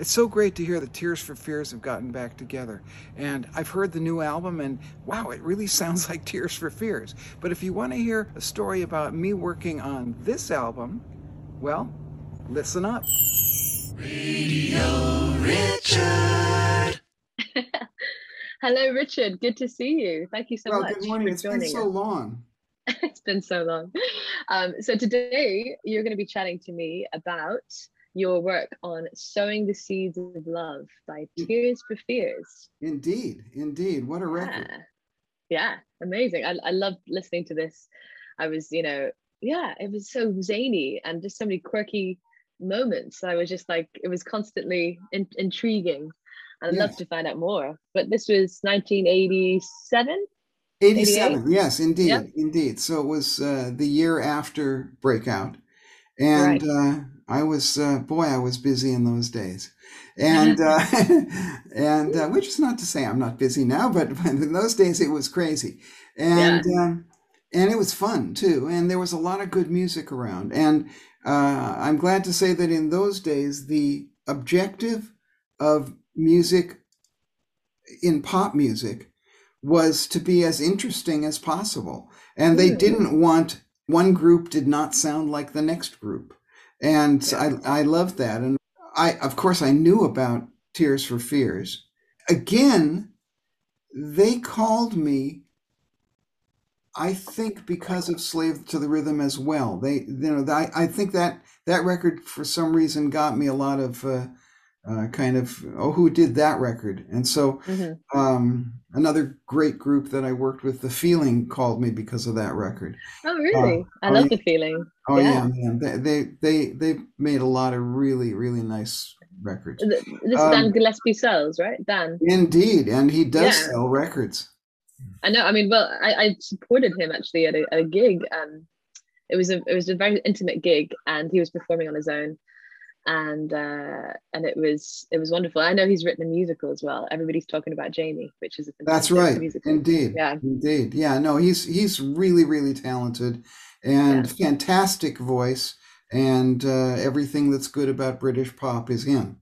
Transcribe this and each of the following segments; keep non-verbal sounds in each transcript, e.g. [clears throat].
It's so great to hear that Tears for Fears have gotten back together. And I've heard the new album, and wow, it really [laughs] sounds like Tears for Fears. But if you want to hear a story about me working on this album, well, listen up. Radio Richard. [laughs] Hello, Richard. Good to see you. Thank you so well, much. Good morning. It's been so us. long. [laughs] it's been so long. Um, so today you're going to be chatting to me about your work on Sowing the Seeds of Love by Tears for Fears. Indeed, indeed. What a record. Yeah, yeah amazing. I, I loved listening to this. I was, you know, yeah, it was so zany and just so many quirky moments. I was just like, it was constantly in, intriguing. I'd yes. love to find out more. But this was 1987. 87, yes, indeed, yep. indeed. So it was uh, the year after Breakout. And right. uh, I was, uh, boy, I was busy in those days. [laughs] And, uh, [laughs] and uh, which is not to say I'm not busy now, [laughs] but in those days it was crazy. And, yeah. um, and it was fun too. And there was a lot of good music around. And uh, I'm glad to say that in those days, the objective of music in pop music was to be as interesting as possible. And they didn't want one group did not sound like the next group. And yeah. I, I loved that. And I, of course, I knew about Tears for Fears. Again, they called me, I think, because of Slave to the Rhythm as well. They, you know, I, I think that that record, for some reason, got me a lot of uh, uh, kind of oh who did that record? And so mm-hmm. um, another great group that i worked with the feeling called me because of that record. Oh really? Uh, i oh, love yeah. the feeling. Oh yeah, yeah. They, they they they made a lot of really really nice records. This is um, dan gillespie sells right? Dan? Indeed and he does yeah. sell records. I know i mean well i, I supported him actually at a, at a gig um it was a it was a very intimate gig and he was performing on his own and uh, and it was it was wonderful. I know he's written a musical as well. Everybody's talking about Jamie, which is a that's right. Musical. Indeed, yeah, indeed, yeah. No, he's he's really really talented and yeah. fantastic voice, and uh, everything that's good about British pop is him.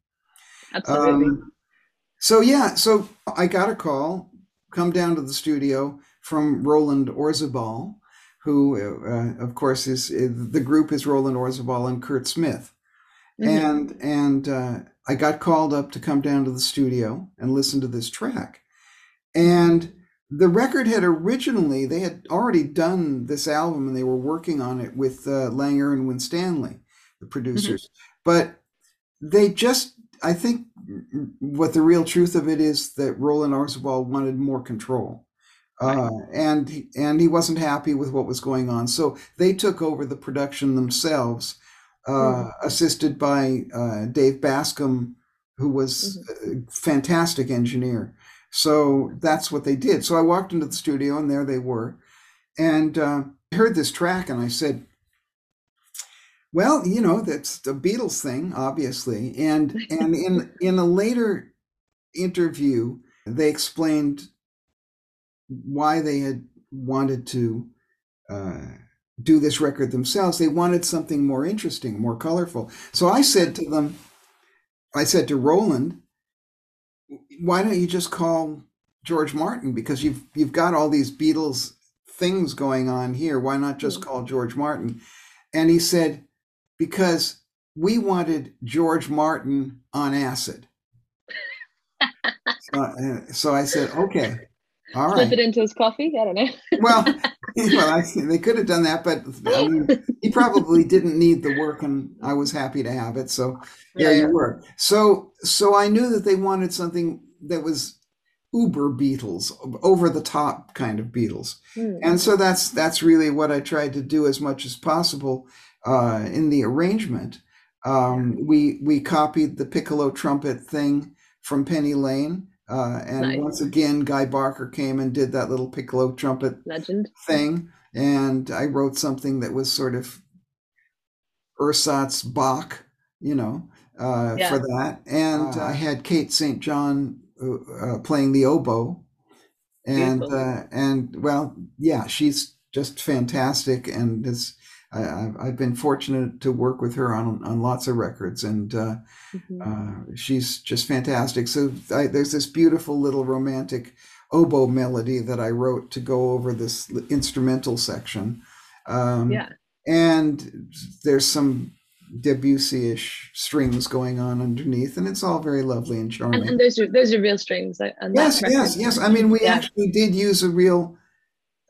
Absolutely. Um, so yeah, so I got a call. Come down to the studio from Roland Orzabal, who, uh, of course, is, is the group is Roland Orzabal and Curt Smith. Mm-hmm. And and uh, I got called up to come down to the studio and listen to this track. And the record had originally they had already done this album and they were working on it with uh, Langer and Winstanley, the producers. Mm-hmm. But they just I think what the real truth of it is that Roland Orzabal wanted more control. Uh, and and he wasn't happy with what was going on, so they took over the production themselves uh, assisted by uh, Dave Bascombe, who was mm-hmm. a fantastic engineer. So that's what they did. So I walked into the studio, and there they were, and uh, heard this track, and I said, "Well, you know, that's the Beatles thing, obviously." And and in [laughs] in a later interview, they explained why they had wanted to uh, do this record themselves. They wanted something more interesting, more colorful. So I said to them, I said to Roland, why don't you just call George Martin? Because you've you've got all these Beatles things going on here. Why not just call George Martin? And he said, because we wanted George Martin on acid. [laughs] so, uh, so I said, okay. All Slip it into his coffee. I don't know. well, [laughs] [laughs] well, I, they could have done that, but I mean, he probably didn't need the work, and I was happy to have it. So there yeah, you were. So, so I knew that they wanted something that was uber Beatles, over the top kind of Beatles, mm. and so that's that's really what I tried to do as much as possible uh, in the arrangement. Um, we we copied the piccolo trumpet thing from Penny Lane uh, and nice. once again, Guy Barker came and did that little piccolo trumpet legend thing. And I wrote something that was sort of ersatz Bach, you know, uh, yeah. for that. And uh, I had Kate St. John uh, uh, playing the oboe. And, uh, and well, yeah, she's just fantastic and is I, have been fortunate to work with her on on lots of records, and uh, mm-hmm. uh, she's just fantastic. So I, there's this beautiful little romantic oboe melody that I wrote to go over this instrumental section. Um, yeah. And there's some Debussy-ish strings going on underneath, and it's all very lovely and charming. And, and those are those are real strings. yes, yes, yes. I mean, we yeah. actually did use a real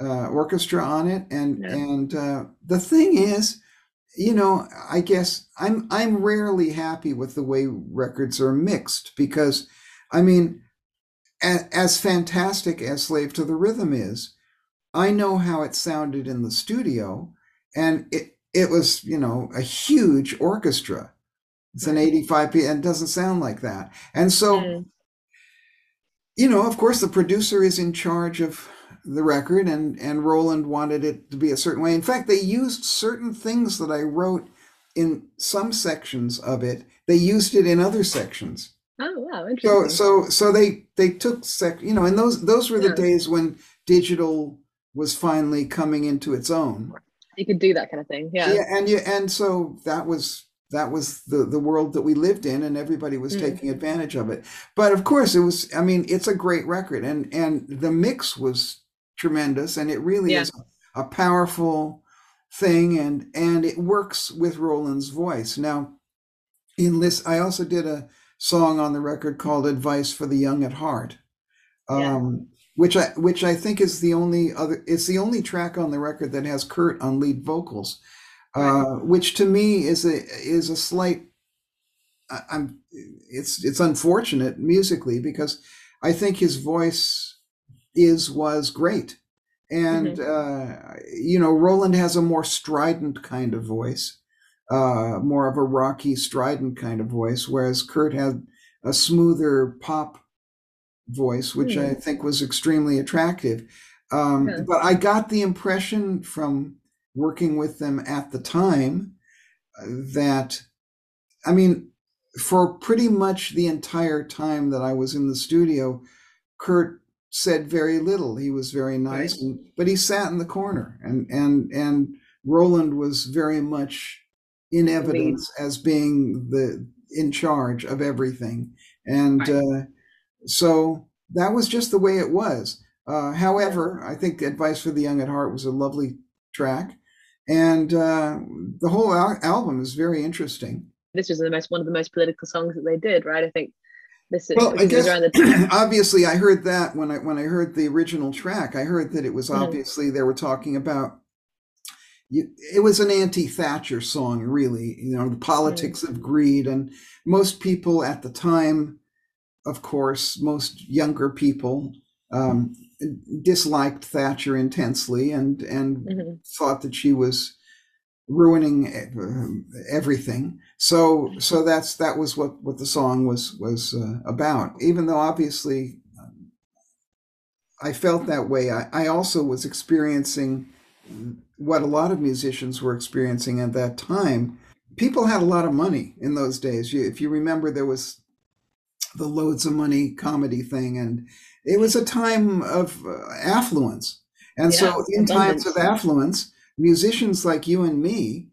uh, orchestra on it, and yeah. and uh, the thing is, you know, I guess I'm I'm rarely happy with the way records are mixed because, I mean, as, as fantastic as "Slave to the Rhythm" is, I know how it sounded in the studio, and it it was, you know, a huge orchestra. It's an 85 p and it doesn't sound like that. And so, mm. you know, of course, the producer is in charge of the record, and and Roland wanted it to be a certain way. In fact, they used certain things that I wrote in some sections of it. They used it in other sections. Oh wow, interesting. So so so they they took sec, you know, and those those were the yeah. days when digital was finally coming into its own you could do that kind of thing yeah yeah and you and so that was that was the the world that we lived in and everybody was mm. taking advantage of it but of course it was i mean it's a great record and and the mix was tremendous and it really yeah. is a, a powerful thing and and it works with roland's voice now in this i also did a song on the record called advice for the young at heart yeah. um which I which I think is the only other it's the only track on the record that has Curt on lead vocals, uh, which to me is a is a slight. I, I'm it's it's unfortunate musically because I think his voice is was great, and mm-hmm. uh, you know Roland has a more strident kind of voice, uh, more of a rocky strident kind of voice, whereas Curt had a smoother pop voice, which mm. I hmm. think was extremely attractive. Um. But I got the impression from working with them at the time uh, that, I mean, for pretty much the entire time that I was in the studio, Curt said very little. He was very nice, right. and, but he sat in the corner, and and and Roland was very much in evidence as being the in charge of everything, and. Right. Uh, so that was just the way it was. Uh, however, I think Advice for the Young at Heart was a lovely track, and uh, the whole al- album is very interesting. This was the most one of the most political songs that they did, right? I think this, well, I guess, the [clears throat] obviously I heard that when I when I heard the original track, I heard that it was mm-hmm. obviously they were talking about. You, it was an anti-Thatcher song, really. You know, the politics mm-hmm. of greed, and most people at the time of course, most younger people um, disliked Thatcher intensely and and mm-hmm. thought that she was ruining everything. So so that's that was what what the song was was uh, about. Even though obviously um, I felt that way, I, I also was experiencing what a lot of musicians were experiencing at that time. People had a lot of money in those days. If you remember, there was the loads of money comedy thing and it was a time of uh, affluence and yeah, so in times of affluence musicians like you and me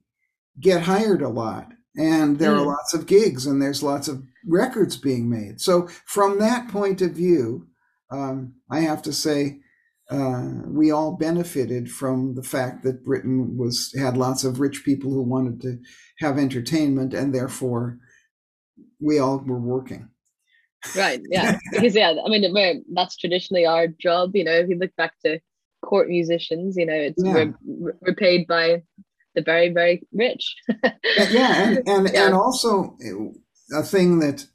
get hired a lot and there mm. are lots of gigs and there's lots of records being made so from that point of view um, i have to say uh, we all benefited from the fact that britain was had lots of rich people who wanted to have entertainment and therefore we all were working Right. Yeah. [laughs] because yeah, I mean, that's traditionally our job. You know, if you look back to court musicians, you know, it's yeah. we're, we're paid by the very very rich. yeah, and [laughs] and, yeah. and also uh, a thing that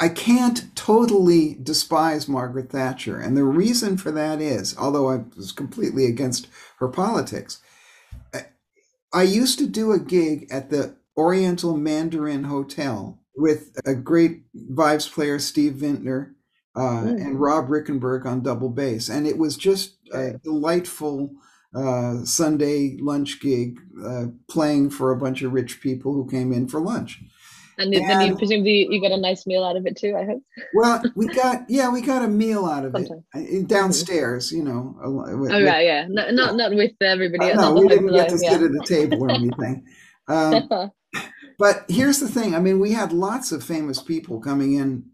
I can't totally despise Margaret Thatcher, and the reason for that is, although I was completely against her politics, uh, I used to do a gig at the Oriental Mandarin Hotel with a great vibes player, Steve Vintner, uh, mm. and Rob Rickenberg on double bass. And it was just a delightful uh, Sunday lunch gig uh, playing for a bunch of rich people who came in for lunch. And, and then you presumably you got a nice meal out of it too. I hope. Well, we got yeah, we got a meal out of Sometimes. it uh, downstairs. You know. With, oh right, yeah, no, not not with everybody. Uh, no, we didn't get to yeah. sit at a table or anything. Um, [laughs] but here's the thing. I mean, we had lots of famous people coming in,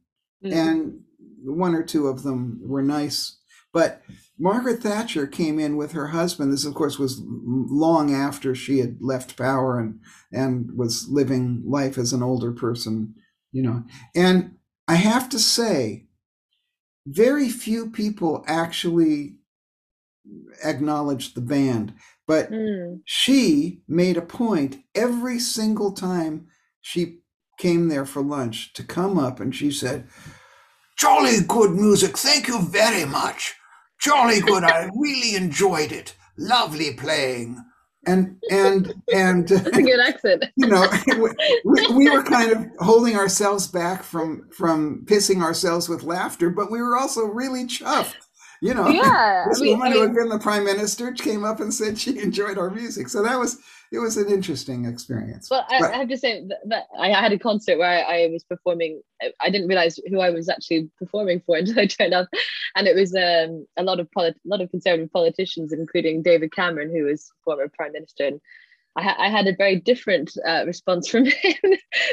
mm. and one or two of them were nice, but Margaret Thatcher came in with her husband. This, of course, was long after she had left power and and was living life as an older person, you know. And I have to say, very few people actually acknowledged the band, but mm. she made a point every single time she came there for lunch to come up and she said, Jolly good music. Thank you very much. Jolly good. I [laughs] really enjoyed it. Lovely playing. And and and [laughs] That's a good accent. [laughs] you know, we, we were kind of holding ourselves back from from pissing ourselves with laughter, but we were also really chuffed you know, yeah, this I mean, woman I mean, who had been the prime minister came up and said she enjoyed our music. So that was it was an interesting experience. Well, I, I have to say that, that, I had a concert where I, I, was performing. I didn't realize who I was actually performing for [laughs] until I turned up, and it was um, a lot of polit- a lot of conservative politicians, including David Cameron, who was former prime minister. And I, ha- I had a very different uh, response from [laughs] him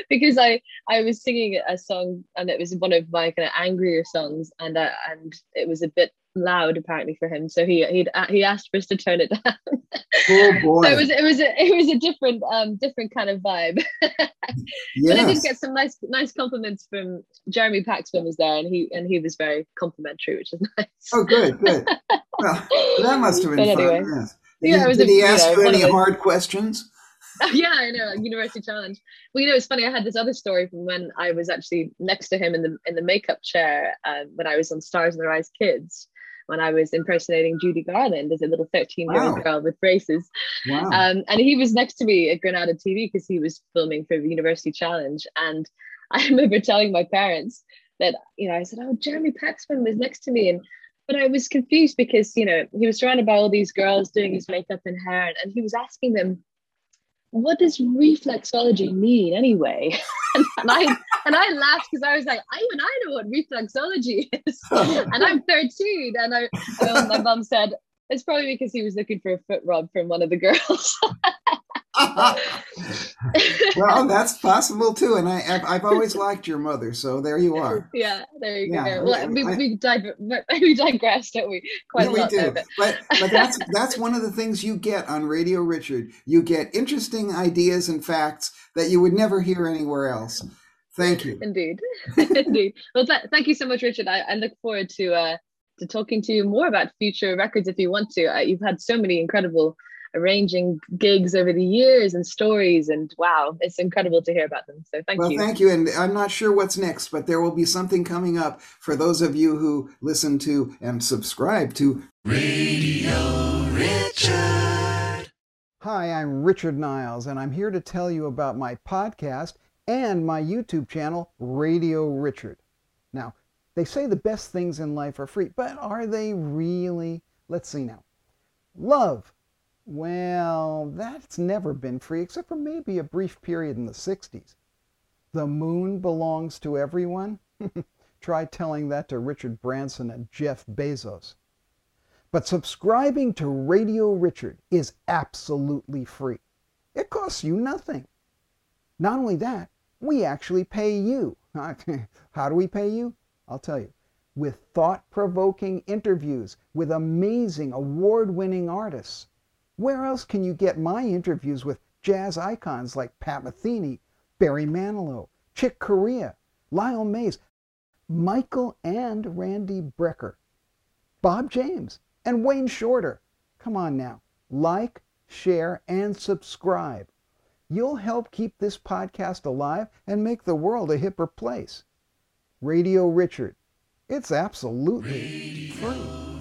because I I was singing a song and it was one of my kind of angrier songs, and uh, and it was a bit loud apparently for him. So he he he asked for us to turn it down. Oh [laughs] boy so it was it was a, it was a different um different kind of vibe. Yes. [laughs] but i did get some nice nice compliments from jeremy paxman was there and he and he was very complimentary which is nice. Oh good good. Well that must have been fun anyway, yes. Yeah, did, did a, he ask you know, any hard questions [laughs] yeah, I know, university challenge. Well, you know, it's funny. I had this other story from when I was actually next to him in the in the makeup chair um, when I was on Stars in Their Eyes Kids, when I was impersonating Judy Garland as a little 13 year old wow. girl with braces. Wow. Um, and he was next to me at Granada TV because he was filming for the University Challenge. And [laughs] I remember telling my parents that, you know, I said, Oh, Jeremy Paxman was next to me. And but I was confused because, you know, he was surrounded by all these girls doing his makeup and hair, and, and he was asking them, what does reflexology mean anyway? and, [laughs] and, I and I laughed because I was like, I even I know what reflexology is, and I'm 13. And I, well, my mom said it's probably because he was looking for a foot rub from one of the girls. [laughs] [laughs] well, that's possible too, and I I've, I've, always liked your mother, so there you are. [laughs] Yeah, there you yeah, go. Well, we, I, we, dig- we digress, don't we? Quite yeah, a lot. We do, but but that's that's one of the things you get on Radio Richard. You get interesting ideas and facts that you would never hear anywhere else. Thank you. Indeed, indeed. Well, th- thank you so much, Richard. I, I look forward to uh, to talking to you more about future records if you want to. Uh, you've had so many incredible arranging gigs over the years and stories and wow it's incredible to hear about them. So thank well, you. thank you and i'm not sure what's next but there will be something coming up for those of you who listen to and subscribe to radio richard. Hi i'm richard niles and i'm here to tell you about my podcast and my youtube channel radio richard. Now they say the best things in life are free but are they really let's see now love well, that's never been free except for maybe a brief period in the 60s. The moon belongs to everyone? [laughs] Try telling that to Richard Branson and Jeff Bezos. But subscribing to Radio Richard is absolutely free. It costs you nothing. Not only that, we actually pay you. [laughs] How do we pay you? I'll tell you. With thought provoking interviews with amazing award winning artists where else can you get my interviews with jazz icons like Pat Metheny, Barry Manilow, Chick Corea, Lyle Mays, Michael and Randy Brecker, Bob James, and Wayne Shorter? Come on now. Like, share, and subscribe. You'll help keep this podcast alive and make the world a hipper place. Radio Richard. It's absolutely Radio free.